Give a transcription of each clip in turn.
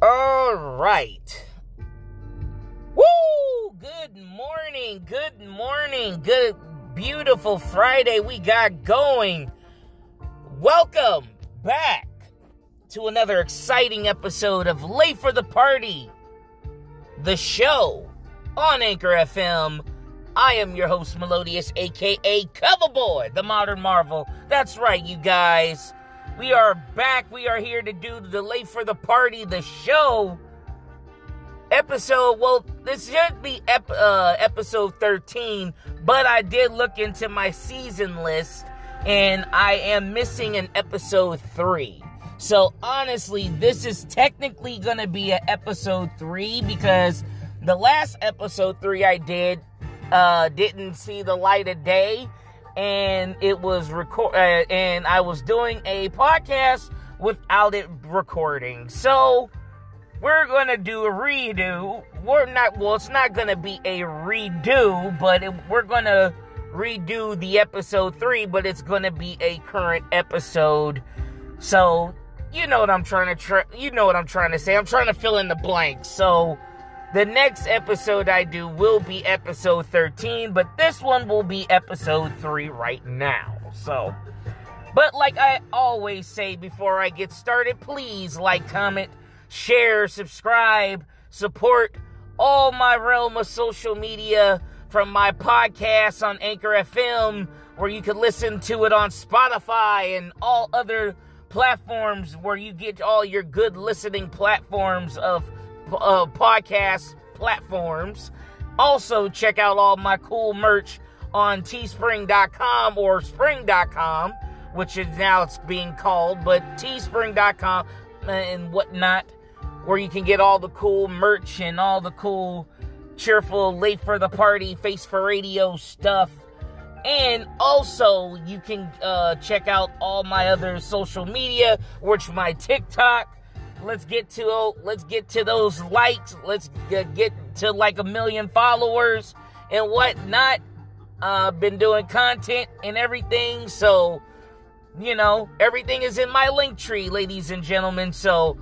All right. Woo! Good morning. Good morning. Good, beautiful Friday we got going. Welcome back to another exciting episode of Late for the Party, the show on Anchor FM. I am your host, Melodious, aka Coverboy, the modern marvel. That's right, you guys. We are back. We are here to do the Late for the Party, the show. Episode, well, this should be ep- uh, episode 13, but I did look into my season list and I am missing an episode 3. So honestly, this is technically going to be an episode 3 because the last episode 3 I did uh, didn't see the light of day, and it was record, uh, and I was doing a podcast without it recording. So we're gonna do a redo. We're not. Well, it's not gonna be a redo, but it, we're gonna redo the episode three. But it's gonna be a current episode. So you know what I'm trying to. Try, you know what I'm trying to say. I'm trying to fill in the blanks. So the next episode I do will be episode 13, but this one will be episode 3 right now. So, but like I always say before I get started, please like, comment, share, subscribe, support all my realm of social media from my podcast on Anchor FM, where you can listen to it on Spotify and all other platforms where you get all your good listening platforms of uh, podcast platforms. Also, check out all my cool merch on teespring.com or spring.com, which is now it's being called, but teespring.com and whatnot, where you can get all the cool merch and all the cool, cheerful, late for the party, face for radio stuff. And also, you can uh, check out all my other social media, which my TikTok, Let's get to let's get to those likes. Let's get to like a million followers and whatnot. Uh, been doing content and everything, so you know everything is in my link tree, ladies and gentlemen. So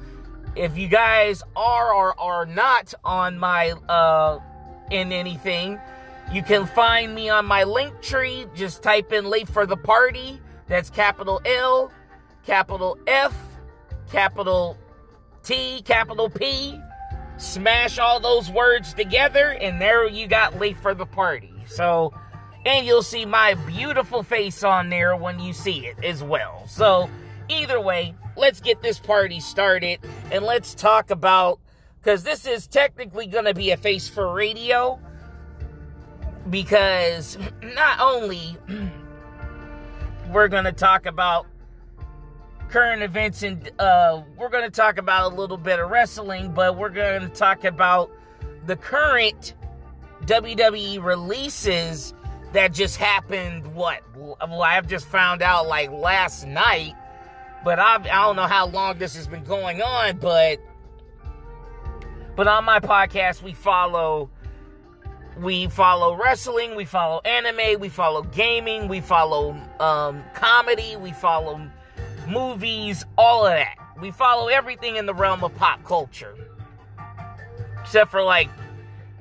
if you guys are or are not on my uh in anything, you can find me on my link tree. Just type in "late for the party." That's capital L, capital F, capital T, capital P, smash all those words together, and there you got late for the party. So, and you'll see my beautiful face on there when you see it as well. So, either way, let's get this party started and let's talk about because this is technically going to be a face for radio because not only we're going to talk about current events and uh, we're going to talk about a little bit of wrestling, but we're going to talk about the current WWE releases that just happened. What? Well, I've just found out like last night, but I've, I don't know how long this has been going on, but but on my podcast we follow we follow wrestling, we follow anime, we follow gaming, we follow um, comedy, we follow movies, all of that. We follow everything in the realm of pop culture. Except for like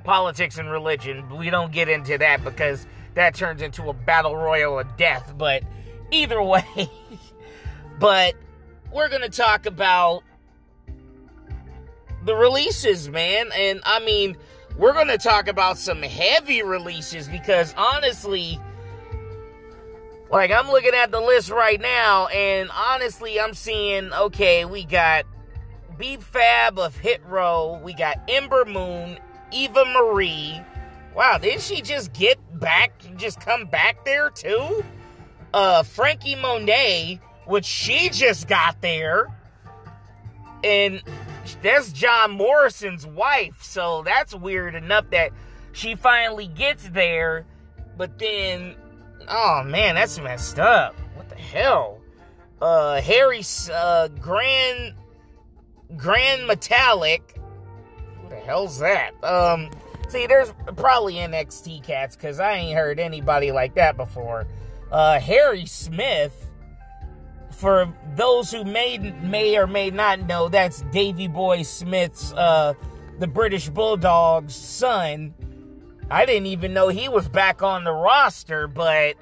politics and religion. We don't get into that because that turns into a battle royal of death. But either way, but we're going to talk about the releases, man. And I mean, we're going to talk about some heavy releases because honestly, like I'm looking at the list right now, and honestly, I'm seeing okay, we got B-Fab of Hit Row, we got Ember Moon, Eva Marie. Wow, didn't she just get back, just come back there too? Uh, Frankie Monet, which she just got there, and that's John Morrison's wife, so that's weird enough that she finally gets there, but then Oh man, that's messed up. What the hell? Uh, Harry, uh, Grand, Gran Metalik. What the hell's that? Um, see, there's probably NXT cats because I ain't heard anybody like that before. Uh, Harry Smith, for those who may may or may not know, that's Davy Boy Smith's uh, the British Bulldog's son. I didn't even know he was back on the roster, but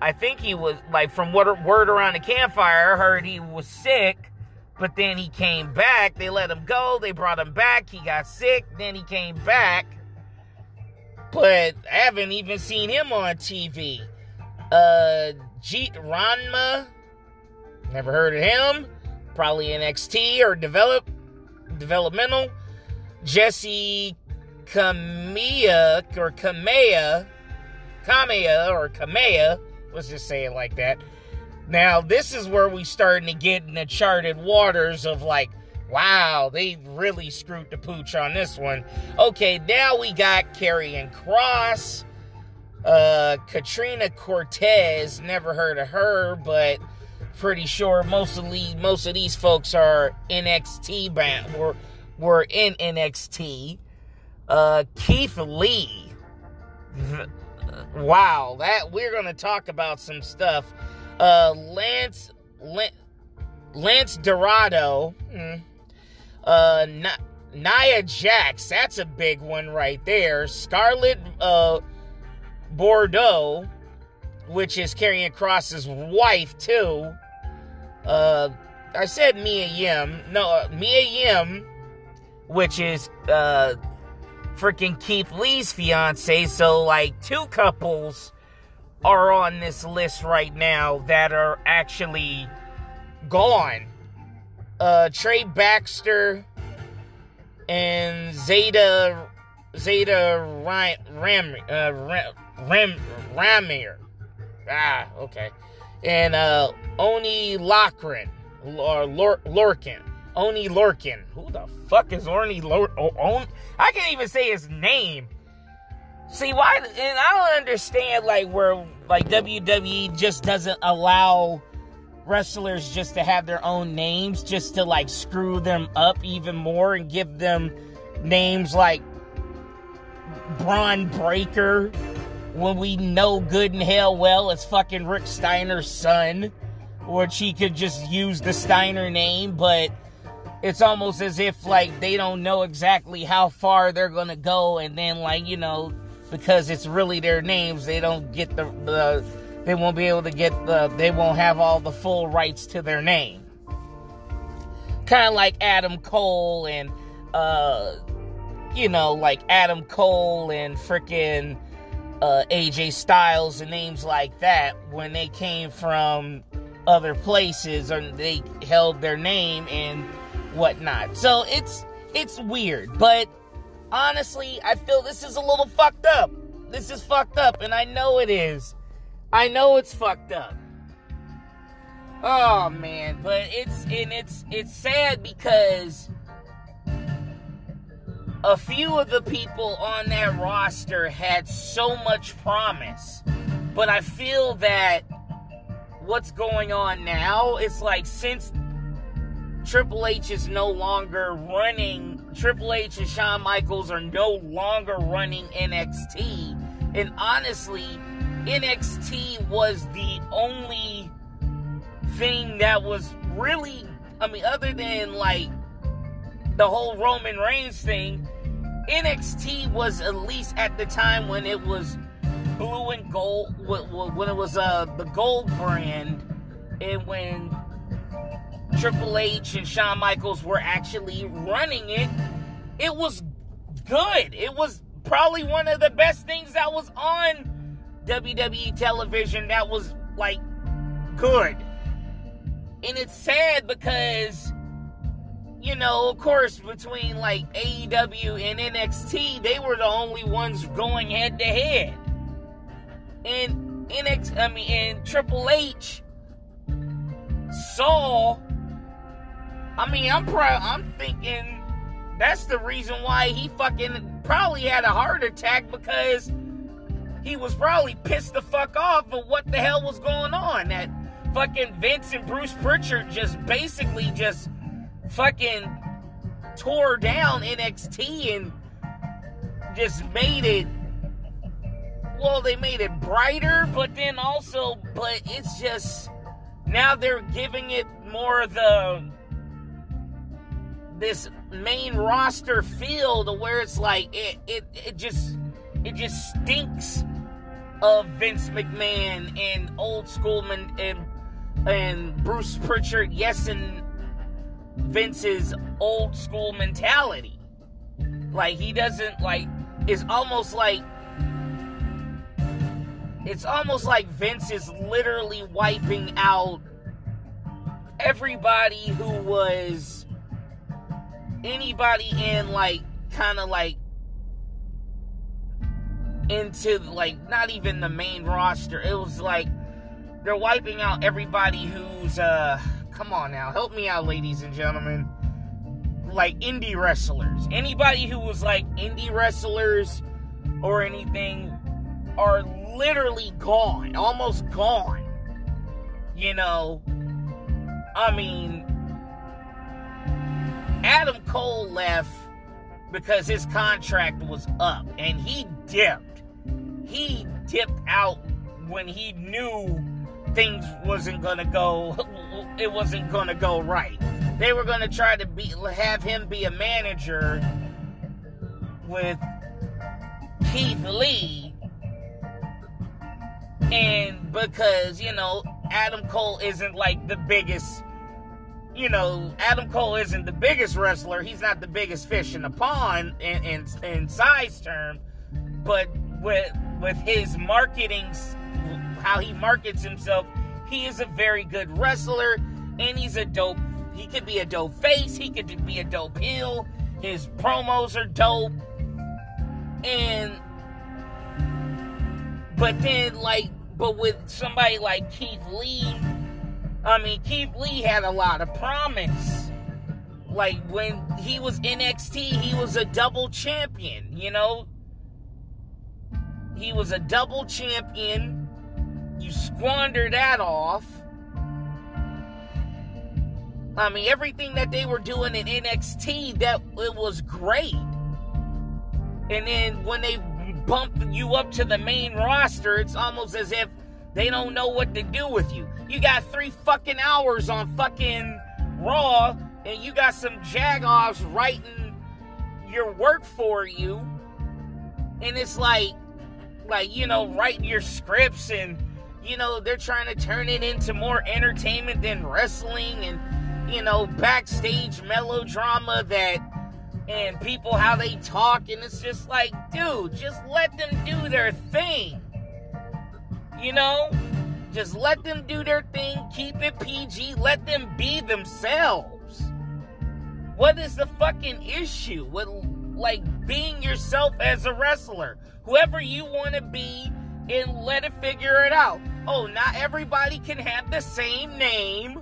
I think he was like from what word around the campfire, I heard he was sick, but then he came back. They let him go. They brought him back. He got sick. Then he came back, but I haven't even seen him on TV. Uh, Jeet Rama, never heard of him. Probably NXT or develop developmental. Jessi Kamea or Kamea, Kamea or Kamea Let's just say it like that. Now, this is where we starting to get in the charted waters of like, wow, they really screwed the pooch on this one. Okay, now we got Karrion Kross, uh, Katrina Cortez. Never heard of her, but pretty sure most of most of these folks are NXT bound. Were were in NXT. Uh, Keith Lee wow, that we're gonna talk about some stuff. Uh, Lance, Lance, Dorado, hmm, uh, Nia Jax, that's a big one right there. Scarlett uh, Bordeaux, which is Karrion Kross's wife too. Uh, I said Mia Yim. No, uh, Mia Yim, which is uh, freaking Keith Lee's fiance. So, like, two couples are on this list right now that are actually gone. Uh, Trey Baxter and Zeta Zeta Ram, uh, Ram, Ram Ramir. Ah, okay. And uh, Oney Lochran or Lor- Lorcan. Oney Lorcan. Who the fuck is Oney Lorcan? I can't even say his name. See why? And I don't understand like where like WWE just doesn't allow wrestlers just to have their own names, just to like screw them up even more and give them names like Bron Breakker when we know good and hell well it's fucking Rick Steiner's son, which he could just use the Steiner name, but it's almost as if like they don't know exactly how far they're gonna go, and then like you know because it's really their names, they don't get the, the they won't be able to get the they won't have all the full rights to their name. Kind of like Adam Cole and uh you know like Adam Cole and freaking uh, AJ Styles and names like that when they came from other places and they held their name and whatnot. So it's it's weird, but honestly, I feel this is a little fucked up. This is fucked up, and I know it is. I know it's fucked up. Oh man, but it's and it's it's sad because a few of the people on that roster had so much promise. But I feel that what's going on now, it's like since Triple H is no longer running, Triple H and Shawn Michaels are no longer running NXT. And honestly, NXT was the only thing that was really, I mean, other than like the whole Roman Reigns thing, NXT was at least at the time when it was blue and gold, when it was uh, the gold brand, and when Triple H and Shawn Michaels were actually running it, it was good. It was probably one of the best things that was on WWE television that was like good. And it's sad because, you know, of course, between like AEW and NXT, they were the only ones going head to head. And NXT, I mean, and Triple H saw I mean, I'm pro- I'm thinking that's the reason why he fucking probably had a heart attack because he was probably pissed the fuck off of what the hell was going on. That fucking Vince and Bruce Pritchard just basically just fucking tore down NXT and just made it well they made it brighter but then also but it's just now they're giving it more of the this main roster feel to where it's like it it, it just it just stinks of Vince McMahon and old schoolman and and Bruce Pritchard, yes, and Vince's old school mentality. Like he doesn't like it's almost like it's almost like Vince is literally wiping out everybody who was anybody in like kind of like into like not even the main roster. It was like they're wiping out everybody who's uh come on now, help me out ladies and gentlemen. Like indie wrestlers. Anybody who was like indie wrestlers or anything are literally gone, almost gone. You know, I mean, Adam Cole left because his contract was up and he dipped. He dipped out when he knew things wasn't going to go it wasn't going to go right. They were going to try to be have him be a manager with Keith Lee and because, you know, Adam Cole isn't like the biggest you know, Adam Cole isn't the biggest wrestler. He's not the biggest fish in the pond in, in, in size term, but with with his marketing, how he markets himself, he is a very good wrestler, and he's a dope. He could be a dope face. He could be a dope heel. His promos are dope, and but then like, but with somebody like Keith Lee I mean, Keith Lee had a lot of promise. Like when he was NXT, he was a double champion, you know? He was a double champion. You squander that off. I mean, everything that they were doing in NXT, that it was great. And then when they bump you up to the main roster, it's almost as if they don't know what to do with you. You got three fucking hours on fucking Raw, and you got some jagoffs writing your work for you. And it's like, like, you know, writing your scripts and, you know, they're trying to turn it into more entertainment than wrestling and, you know, backstage melodrama that, and people how they talk. And it's just like, dude, just let them do their thing. You know? Just let them do their thing, keep it PG, let them be themselves. What is the fucking issue with like being yourself as a wrestler? Whoever you want to be and let it figure it out. Oh, not everybody can have the same name.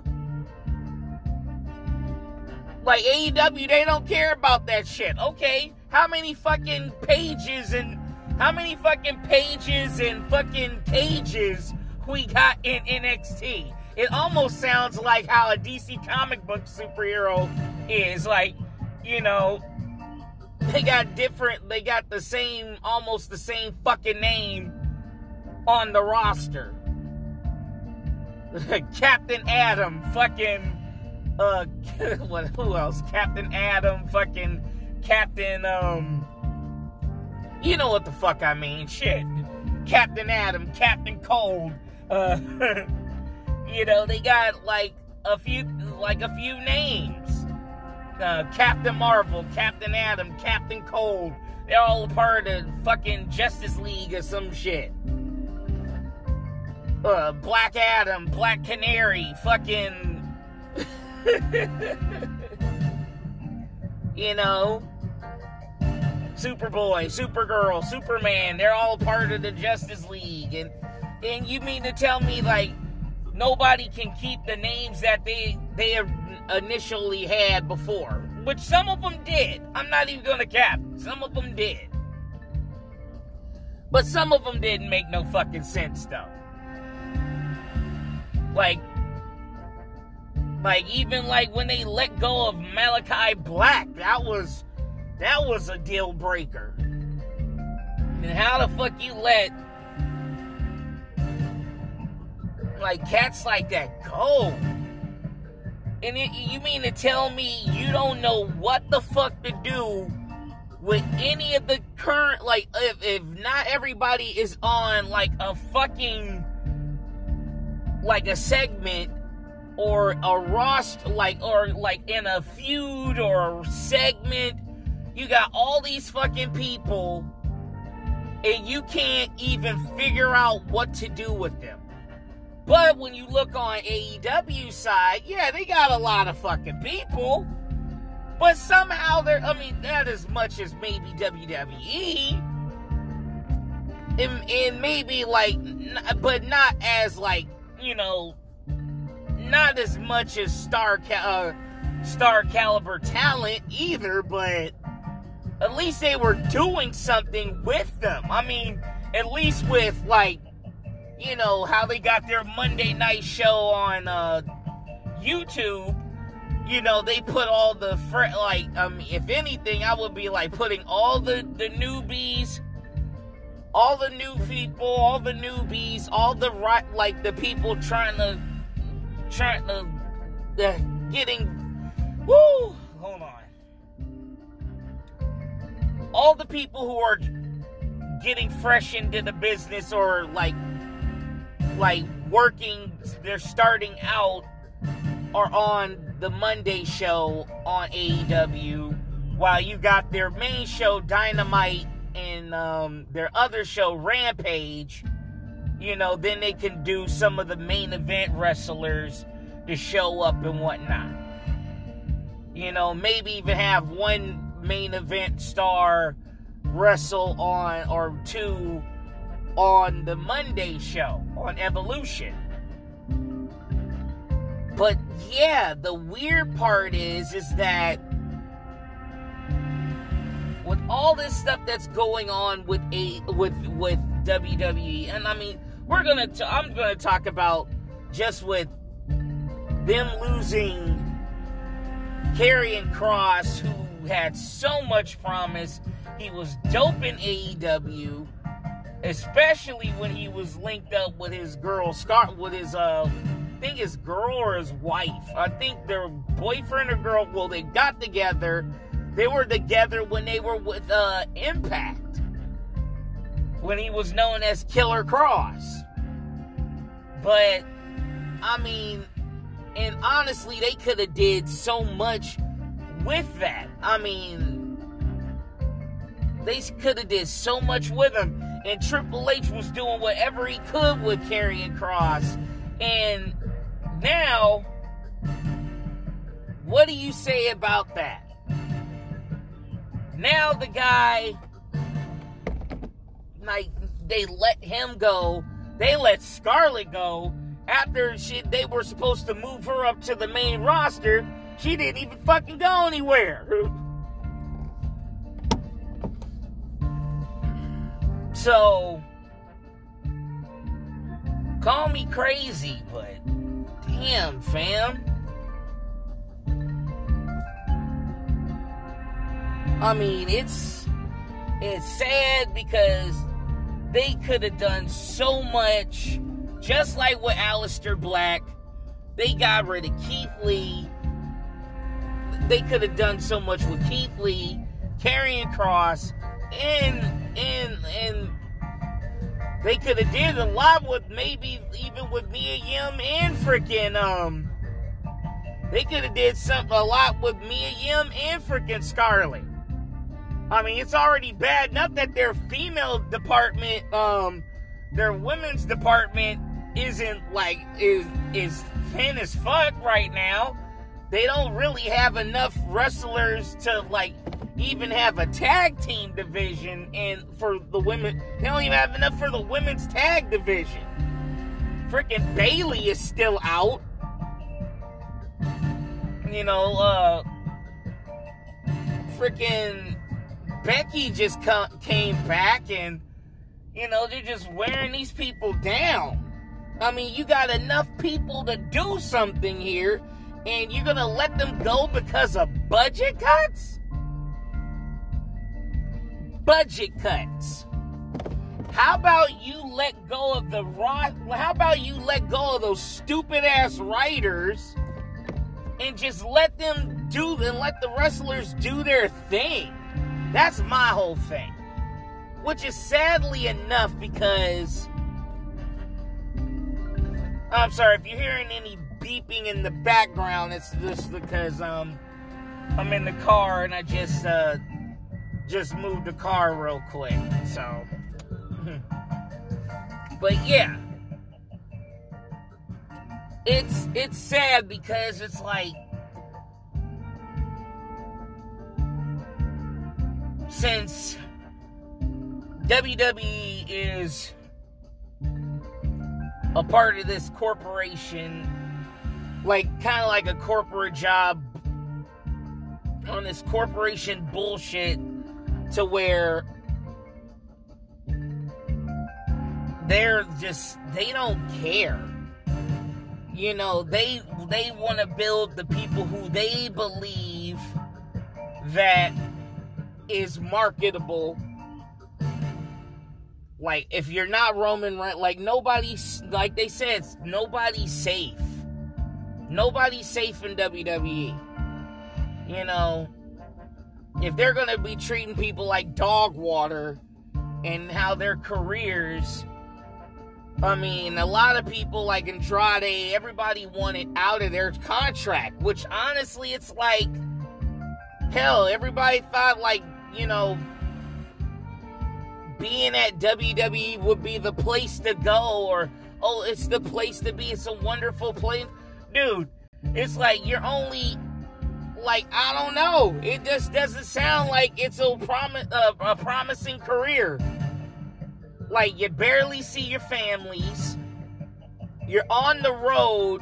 Like AEW, they don't care about that shit. Okay, how many fucking pages and how many fucking pages and fucking cages we got in NXT? It almost sounds like how a DC comic book superhero is. Like, you know, they got different, they got the same, almost the same fucking name on the roster. Captain Adam, fucking, uh, what, who else? Captain Adam, fucking, Captain, um, you know what the fuck I mean. Shit. Captain Adam, Captain Cold. Uh, you know, they got like a few, like a few names. Uh, Captain Marvel, Captain Adam, Captain Cold. They're all part of fucking Justice League or some shit. Uh, Black Adam, Black Canary, fucking. you know, Superboy, Supergirl, Superman, they're all part of the Justice League. And and you mean to tell me like nobody can keep the names that they they er, initially had before? Which some of them did. I'm not even gonna cap. Some of them did. But some of them didn't make no fucking sense though. Like like even like when they let go of Malakai Black, that was that was a deal breaker. And how the fuck you let like cats like that go. And it, you mean to tell me you don't know what the fuck to do with any of the current like if, if not everybody is on like a fucking like a segment or a roster like or like in a feud or a segment you got all these fucking people and you can't even figure out what to do with them but when you look on AEW side, yeah, they got a lot of fucking people. But somehow they're, I mean, not as much as maybe WWE. And, and maybe like, but not as like, you know, not as much as star, uh, star caliber talent either, but at least they were doing something with them. I mean, at least with like you know, how they got their Monday night show on uh, YouTube. You know, they put all the fr- like, um, if anything, I would be like putting all the the newbies, all the new people, all the newbies, all the right, like the people trying to, trying to, uh, getting, woo, hold on, all the people who are getting fresh into the business or like like working, they're starting out are on the Monday show on AEW, while you got their main show Dynamite and um, their other show Rampage. You know, then they can do some of the main event wrestlers to show up and whatnot. You know, maybe even have one main event star wrestle on or two on the Monday show on Evolution. But yeah, the weird part is is that with all this stuff that's going on with a with with WWE, and I mean, we're gonna t- I'm gonna talk about just with them losing Karrion Kross, who had so much promise. He was dope in AEW especially when he was linked up with his girl Scar with his uh I think his girl or his wife. I think their boyfriend or girl. Well, they got together. They were together when they were with uh Impact. When he was known as Killer Kross. But I mean, and honestly, they could have did so much with that. I mean, they could have did so much with him and Triple H was doing whatever he could with Karrion Kross. And now, what do you say about that? Now the guy, like, they let him go. They let Scarlett go after she they were supposed to move her up to the main roster. She didn't even fucking go anywhere. So, call me crazy, but damn, fam. I mean, it's it's sad because they could have done so much, just like with Aleister Black. They got rid of Keith Lee. They could have done so much with Keith Lee, Karrion Kross, and and and they could have did a lot with maybe even with Mia Yim and freaking um they could have did something a lot with Mia Yim and freaking Scarlett. I mean, it's already bad enough that their female department, um, their women's department isn't like is is thin as fuck right now. They don't really have enough wrestlers to like even have a tag team division and for the women they don't even have enough for the women's tag division. Freaking Bayley is still out. You know, uh freaking Becky just come, came back and you know, they're just wearing these people down. I mean, you got enough people to do something here and you're going to let them go because of budget cuts? budget cuts. How about you let go of the? How about you let go of those stupid ass writers and just let them do and let the wrestlers do their thing? That's my whole thing. Which is sadly enough because I'm sorry if you're hearing any beeping in the background. It's just because um I'm in the car and I just uh just moved the car real quick. So but yeah. It's it's sad because it's like since WWE is a part of this corporation, like kind of like a corporate job on this corporation bullshit to where they're just they don't care. You know they they want to build the people who they believe that is marketable. Like if you're not roman right like nobody's like they said nobody's safe nobody's safe in wwe you know if they're gonna be treating people like dog water and how their careers I mean, a lot of people like Andrade, everybody wanted out of their contract, which honestly, it's like, hell, everybody thought like, you know, being at WWE would be the place to go, or, oh, it's the place to be, it's a wonderful place. Dude, it's like you're only, like, I don't know. It just doesn't sound like it's a, prom- uh, a promising career. Like you barely see your families. You're on the road.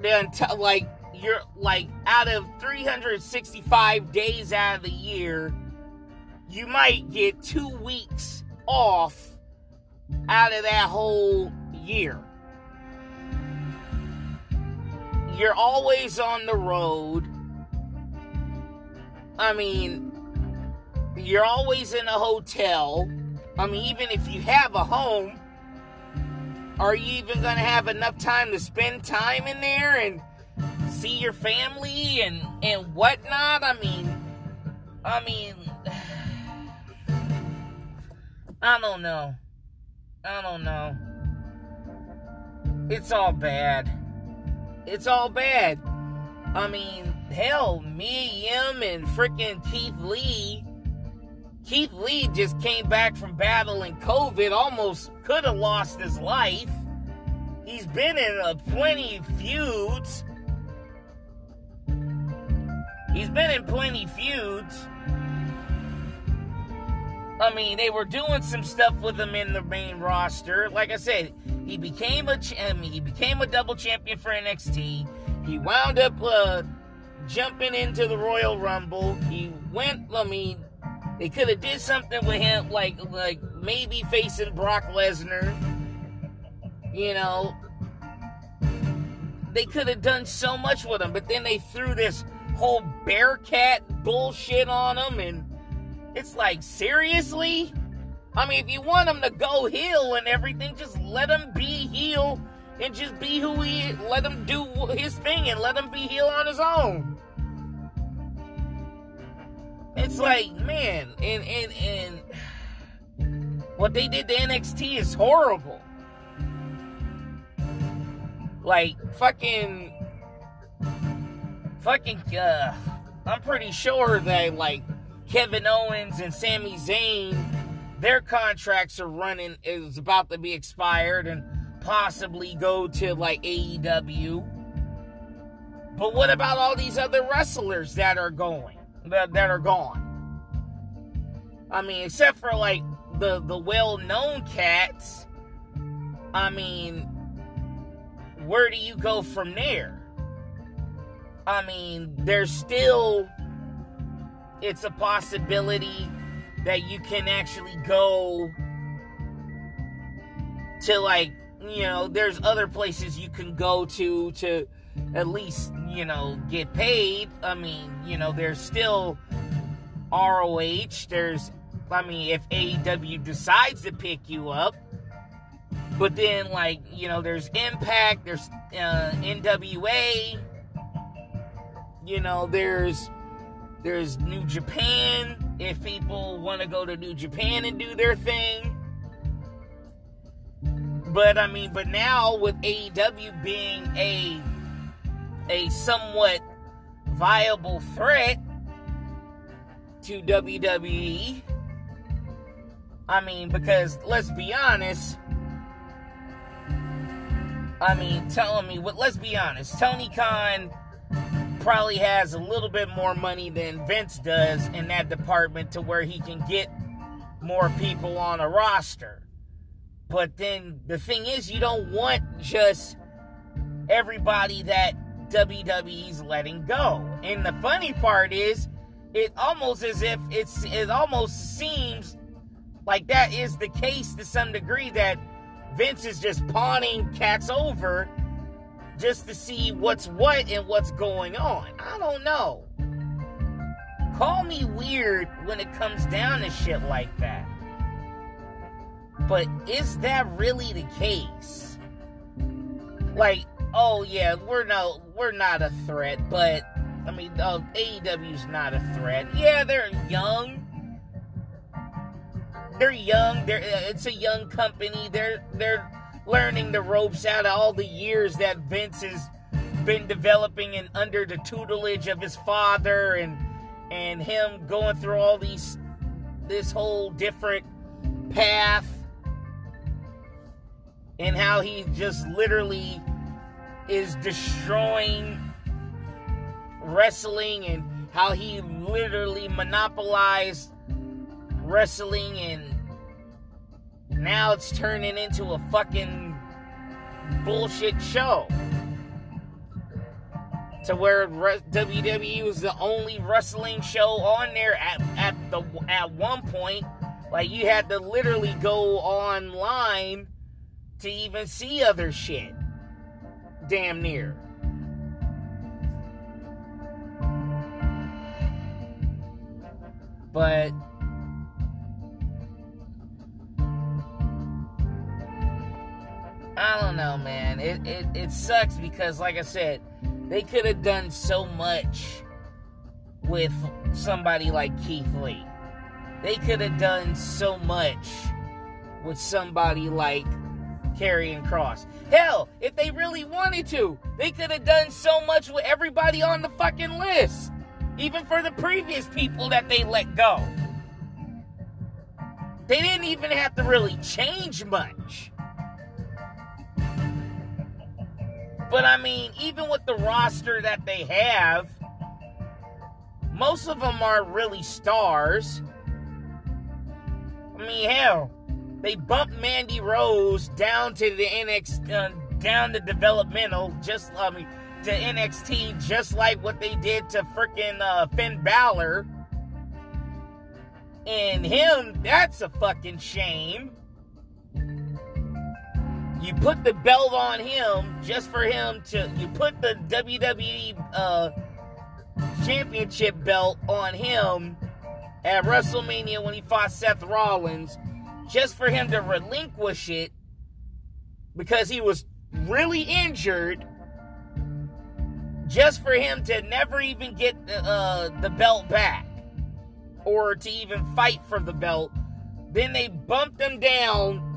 Then like you're like out of 365 days out of the year, you might get 2 weeks off out of that whole year. You're always on the road. I mean, you're always in a hotel. I mean, even if you have a home, are you even going to have enough time to spend time in there and see your family and and whatnot? I mean, I mean, I don't know. I don't know. It's all bad. It's all bad. I mean, hell, Mia Yim, and freaking Keith Lee Keith Lee just came back from battling COVID, almost could have lost his life. He's been in a plenty feuds. He's been in plenty feuds. I mean, they were doing some stuff with him in the main roster. Like I said, he became a mean, he became a double champion for NXT. He wound up uh, jumping into the Royal Rumble. He went. I mean, they could have did something with him, like like maybe facing Brock Lesnar. You know, they could have done so much with him, but then they threw this whole Bearcat bullshit on him, and it's like seriously. I mean, if you want him to go heel and everything, just let him be heel and just be who he is. Let him do his thing and let him be heel on his own. It's like, man, and and and what they did to NXT is horrible. Like fucking fucking uh I'm pretty sure that like Kevin Owens and Sami Zayn their contracts are running is about to be expired and possibly go to like AEW. But what about all these other wrestlers that are going? that, that are gone. I mean, except for like the the well-known cats. I mean, where do you go from there? I mean, there's still it's a possibility that you can actually go to like, you know, there's other places you can go to to at least, you know, get paid. I mean, you know, there's still ROH, there's I mean, if AEW decides to pick you up, but then like you know, there's Impact, there's uh, NWA, you know, there's there's New Japan. If people want to go to New Japan and do their thing. But I mean, but now with AEW being a a somewhat viable threat to WWE, I mean, because let's be honest, I mean, telling me what, let's be honest, Tony Khan probably has a little bit more money than Vince does in that department to where he can get more people on a roster. But then the thing is, you don't want just everybody that WWE's letting go. And the funny part is, it almost as if it's it almost seems like that is the case to some degree that Vince is just pawning cats over just to see what's what and what's going on. I don't know. Call me weird when it comes down to shit like that. But is that really the case? Like, oh yeah, we're no we're not a threat, but I mean, uh, AEW's not a threat. Yeah, they're young. They're young. They're uh, it's a young company. They're they're learning the ropes out of all the years that Vince has been developing and under the tutelage of his father and and him going through all these this whole different path and how he just literally is destroying wrestling and how he literally monopolized wrestling and now it's turning into a fucking bullshit show. To where WWE was the only wrestling show on there at, at the at one point. Like you had to literally go online to even see other shit. Damn near. But I don't know, man. It, it, it sucks because, like I said, they could have done so much with somebody like Keith Lee. They could have done so much with somebody like Karrion Kross. Hell, if they really wanted to, they could have done so much with everybody on the fucking list. Even for the previous people that they let go. They didn't even have to really change much. But I mean, even with the roster that they have, most of them are really stars. I mean, hell, they bumped Mandy Rose down to the NXT, uh, down to developmental, just I mean, to NXT, just like what they did to freaking uh, Finn Balor. And him, that's a fucking shame. You put the belt on him just for him to. You put the WWE uh, Championship belt on him at WrestleMania when he fought Seth Rollins just for him to relinquish it because he was really injured, just for him to never even get uh, the belt back or to even fight for the belt. Then they bumped him down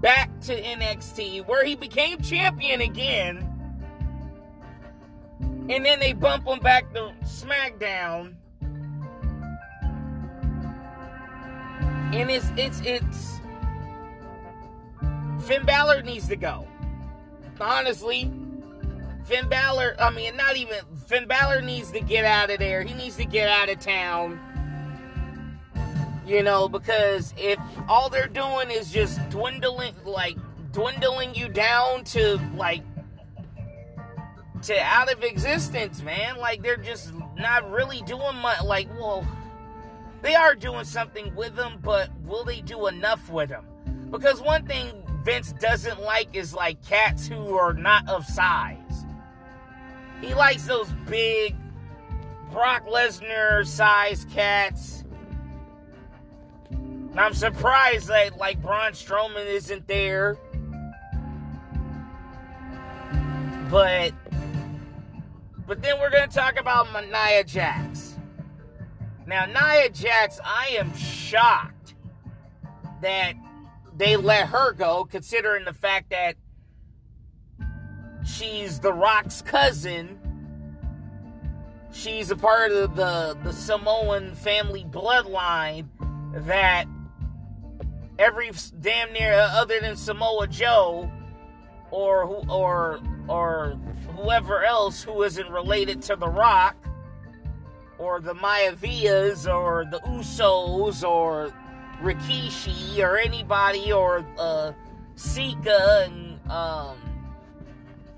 back to NXT where he became champion again. And then they bump him back to SmackDown And it's it's it's Finn Balor needs to go. Honestly, Finn Balor, I mean, not even Finn Balor needs to get out of there. He needs to get out of town. You know, because if all they're doing is just dwindling, like dwindling you down to like to out of existence, man. Like they're just not really doing much. Like, well, they are doing something with them, but will they do enough with them? Because one thing Vince doesn't like is like cats who are not of size. He likes those big Brock Lesnar size cats. I'm surprised that like Braun Strowman isn't there. But but then we're gonna talk about Nia Jax. Now Nia Jax, I am shocked that they let her go, considering the fact that she's The Rock's cousin. She's a part of the, the Samoan family bloodline that every damn near uh, other than Samoa Joe or who or or whoever else who isn't related to The Rock or the Maivias or the Usos or Rikishi or anybody or uh, Sika and um,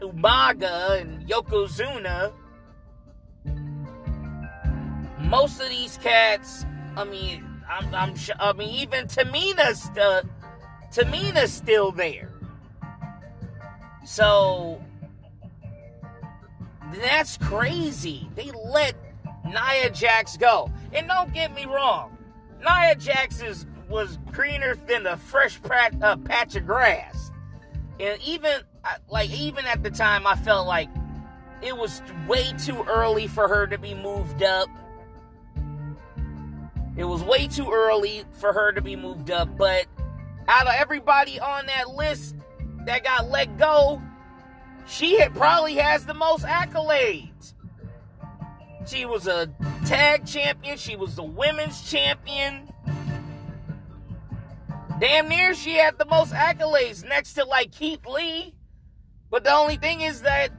Umaga and Yokozuna. Most of these cats, I mean, I'm, I'm I mean, even Tamina's uh, Tamina's still there. So that's crazy. They let Nia Jax go. And don't get me wrong, Nia Jax is, was greener than a fresh pat, uh, patch of grass. And even like even at the time, I felt like it was way too early for her to be moved up. It was way too early for her to be moved up, but out of everybody on that list that got let go, she had, probably has the most accolades. She was a tag champion, she was the women's champion. Damn near she had the most accolades next to like Keith Lee. But the only thing is that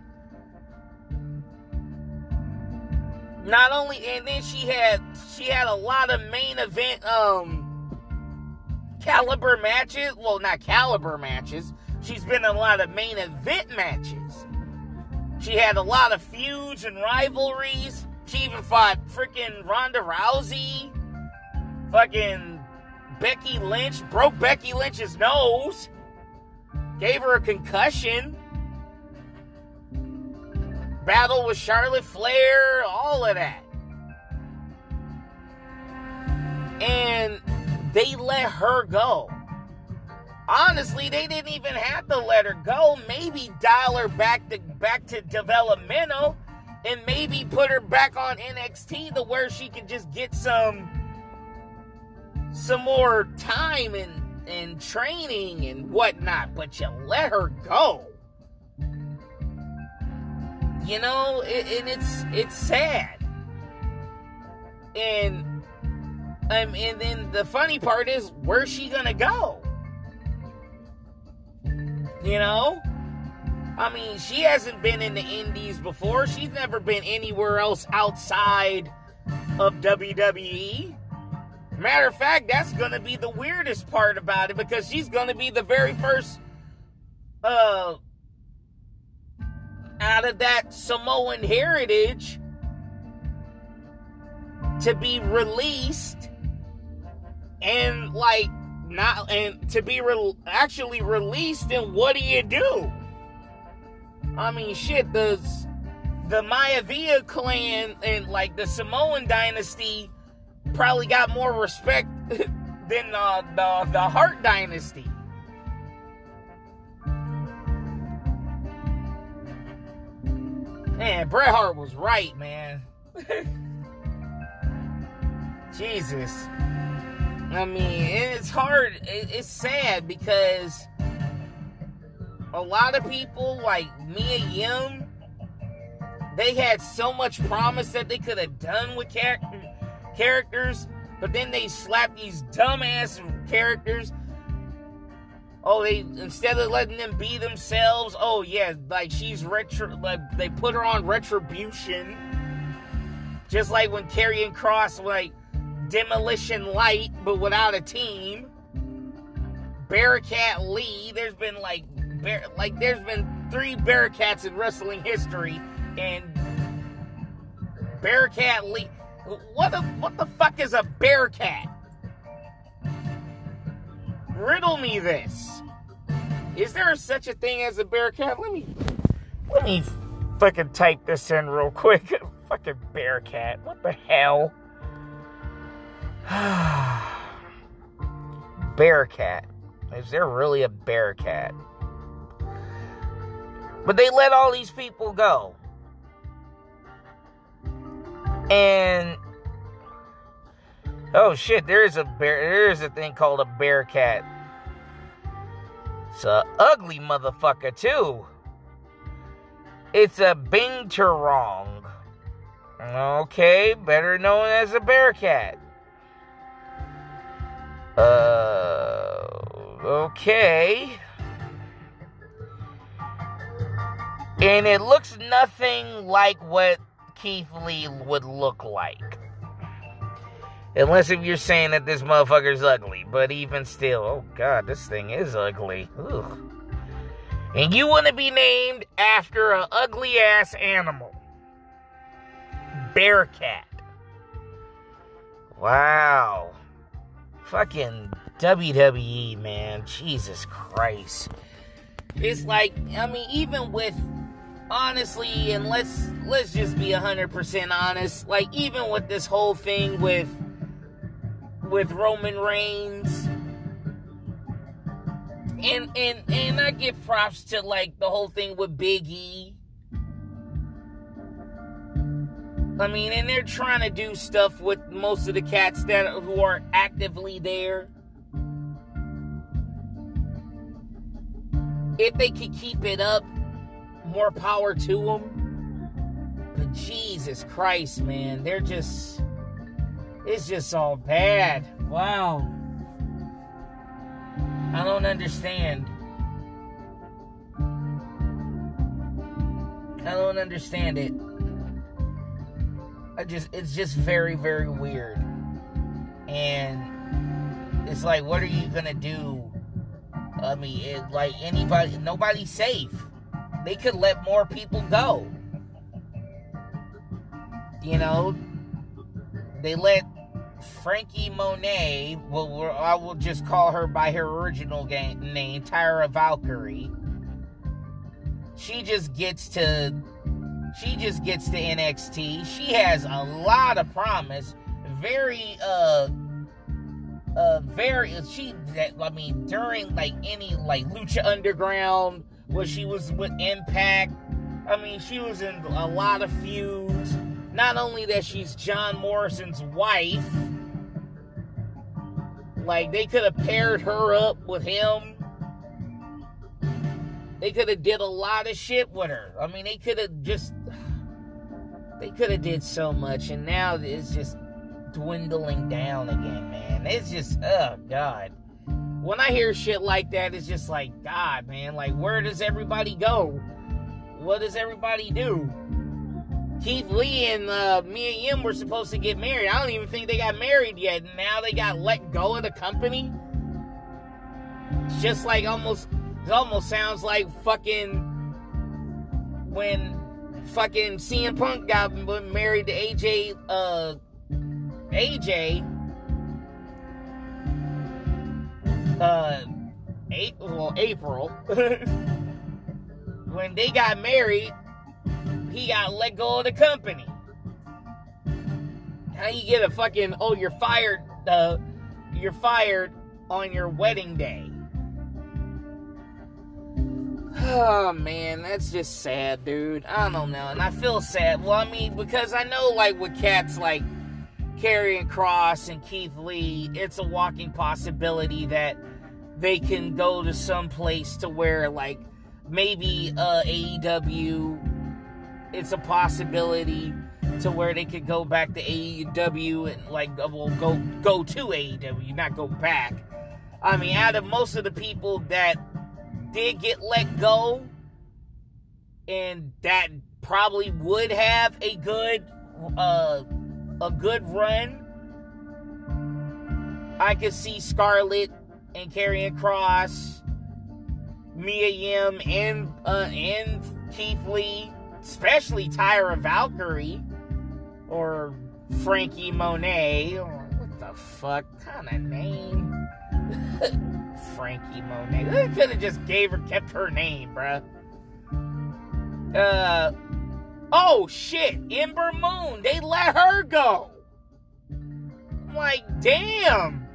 not only and then she had she had a lot of main event um caliber matches. Well, not caliber matches. She's been in a lot of main event matches. She had a lot of feuds and rivalries. She even fought freaking Ronda Rousey. Fucking Becky Lynch. Broke Becky Lynch's nose. Gave her a concussion. Battle with Charlotte Flair. All of that. And they let her go. Honestly, they didn't even have to let her go. Maybe dial her back to back to developmental and maybe put her back on NXT to where she can just get some some more time and and training and whatnot, but you let her go. You know, it, and it's it's sad. And um, and then the funny part is, where's she gonna go? You know? I mean, she hasn't been in the Indies before. She's never been anywhere else outside of WWE. Matter of fact, that's to be the weirdest part about it because she's to be the very first uh out of that Samoan heritage to be released and like not and to be re- actually released then what do you do? I mean shit the the Maivia clan and like the samoan dynasty probably got more respect than uh, the the hart dynasty man bret hart was right man jesus I mean, it's hard. It's sad because a lot of people like Mia Yim, they had so much promise that they could have done with char- characters, but then they slapped these dumbass characters. Oh, they instead of letting them be themselves, oh yeah, like she's retro. Like they put her on retribution, just like when Karrion Kross like Demolition Light, but without a team. Bearcat Lee. There's been like bear, like there's been three Bearcats in wrestling history, and Bearcat Lee. What the what the fuck is a Bearcat? Riddle me this. Is there such a thing as a bear cat? Let me let me fucking type this in real quick. fucking bear cat. What the hell? bear cat. Is there really a bear cat? But they let all these people go. And oh shit, there is a bear there is a thing called a Bearcat. It's a ugly motherfucker too. It's a Binturong. Okay, better known as a Bearcat. Uh, okay. And it looks nothing like what Keith Lee would look like. Unless if you're saying that this motherfucker's ugly. But even still, oh god, this thing is ugly. Ugh. And you want to be named after an ugly ass animal. Bearcat. Wow. Fucking WWE, man. Jesus Christ. It's like, I mean, even with honestly, and let's let's just be hundred percent honest, like even with this whole thing with with Roman Reigns. And and and I give props to like the whole thing with Big E I mean, and they're trying to do stuff with most of the cats that who are actively there. If they could keep it up, more power to them. But Jesus Christ, man, they're just it's just all bad. Wow. I don't understand. I don't understand it. I just it's just very very weird. And it's like what are you going to do? I mean, it, like anybody nobody's safe. They could let more people go. You know, they let Frankie Monet, well, I will just call her by her original name, Taya Valkyrie. She just gets to she just gets to NXT. She has a lot of promise. Very uh uh very she I mean during like any like Lucha Underground where she was with Impact. I mean she was in a lot of feuds. Not only that she's John Morrison's wife. Like they could have paired her up with him. They could have did a lot of shit with her. I mean, they could have just they could have did so much, and now it's just dwindling down again, man. It's just, oh god. When I hear shit like that, it's just like, God, man, like where does everybody go? What does everybody do? Keith Lee and uh, Mia Yim were supposed to get married. I don't even think they got married yet. Now they got let go of the company. It's just like almost, it almost sounds like fucking when fucking CM Punk got married to AJ, uh, AJ, uh, April, April, when they got married, he got let go of the company. How you get a fucking, oh, you're fired, uh, you're fired on your wedding day. Oh man, that's just sad, dude. I don't know, and I feel sad. Well, I mean, because I know, like, with cats like Karrion Kross and Keith Lee, it's a walking possibility that they can go to some place to where, like, maybe uh, AEW. It's a possibility to where they could go back to AEW and like, well, go go to AEW, not go back. I mean, out of most of the people that did get let go, and that probably would have a good uh, a good run. I could see Scarlett and Karrion Kross, Mia Yim, and uh, and Keith Lee, especially Taya Valkyrie or Frankie Monet. What the fuck kind of name? Frankie Monet. They could have just gave her, kept her name, bruh. Uh, oh shit, Ember Moon. They let her go. I'm like, damn.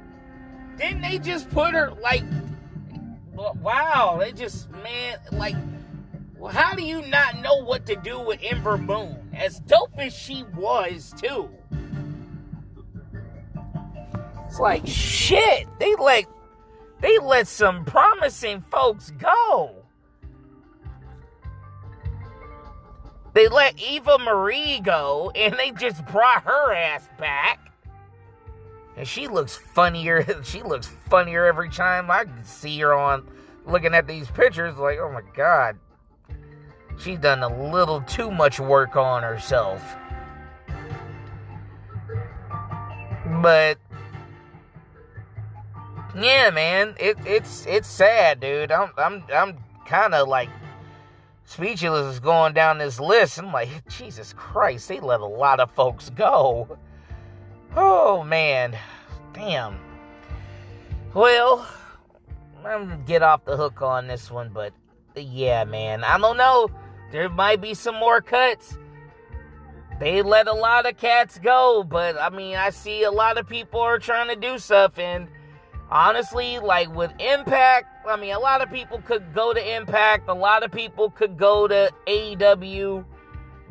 didn't they just put her like? Wow, they just man like. How do you not know what to do with Ember Moon? As dope as she was, too. It's like shit. They let they let some promising folks go. They let Eva Marie go and they just brought her ass back. And she looks funnier. She looks funnier every time I see her on looking at these pictures. Like, oh my god. She's done a little too much work on herself. But yeah, man, it, it's it's sad, dude. I'm I'm I'm kind of like speechless going down this list. I'm like, Jesus Christ, they let a lot of folks go. Oh man, damn. Well, I'm gonna get off the hook on this one, but yeah, man, I don't know. There might be some more cuts. They let a lot of cats go, but I mean, I see a lot of people are trying to do stuff, and honestly, like with Impact, I mean, a lot of people could go to Impact, a lot of people could go to AEW,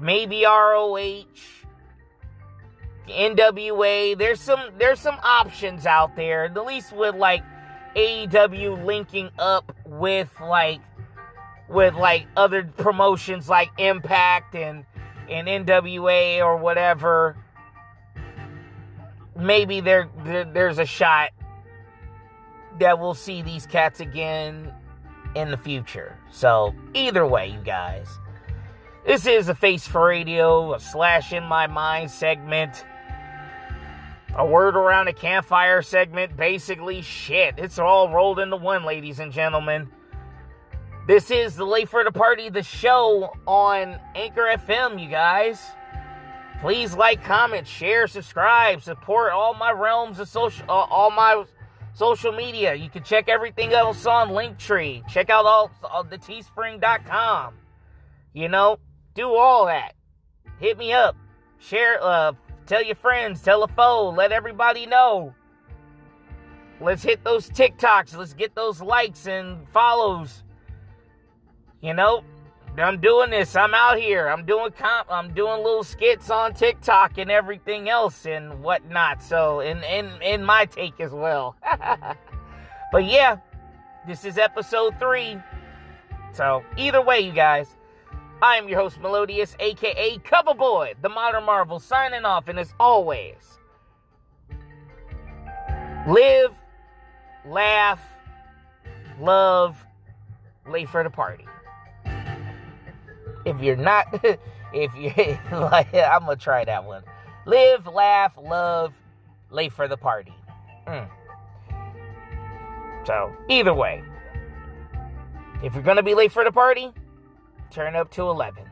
maybe ROH, NWA. There's some there's some options out there. At least with like AEW linking up with like with like other promotions like Impact and and NWA or whatever. Maybe there, there there's a shot that we'll see these cats again in the future. So, either way, you guys, this is a Face for Radio, a Slash in My Mind segment, a word around a campfire segment. Basically, shit. It's all rolled into one, ladies and gentlemen. This is the Late for the Party, the show on Anchor FM, you guys. Please like, comment, share, subscribe, support all my realms of social, uh, all my social media. You can check everything else on Linktree. Check out all, all the teespring.com. You know, do all that. Hit me up. Share uh tell your friends, tell a foe, let everybody know. Let's hit those TikToks. Let's get those likes and follows. You know, I'm doing this. I'm out here. I'm doing comp. I'm doing little skits on TikTok and everything else and whatnot. So, in in in my take as well. but yeah, this is episode three. So either way, you guys, I am your host Melodious, aka Coverboy, the Modern Marvel, signing off. And as always, live, laugh, love, late for the party if you're not, if you like, I'm gonna try that one. Live, laugh, love, late for the party. Mm. So either way, if you're gonna be late for the party, turn up to 11.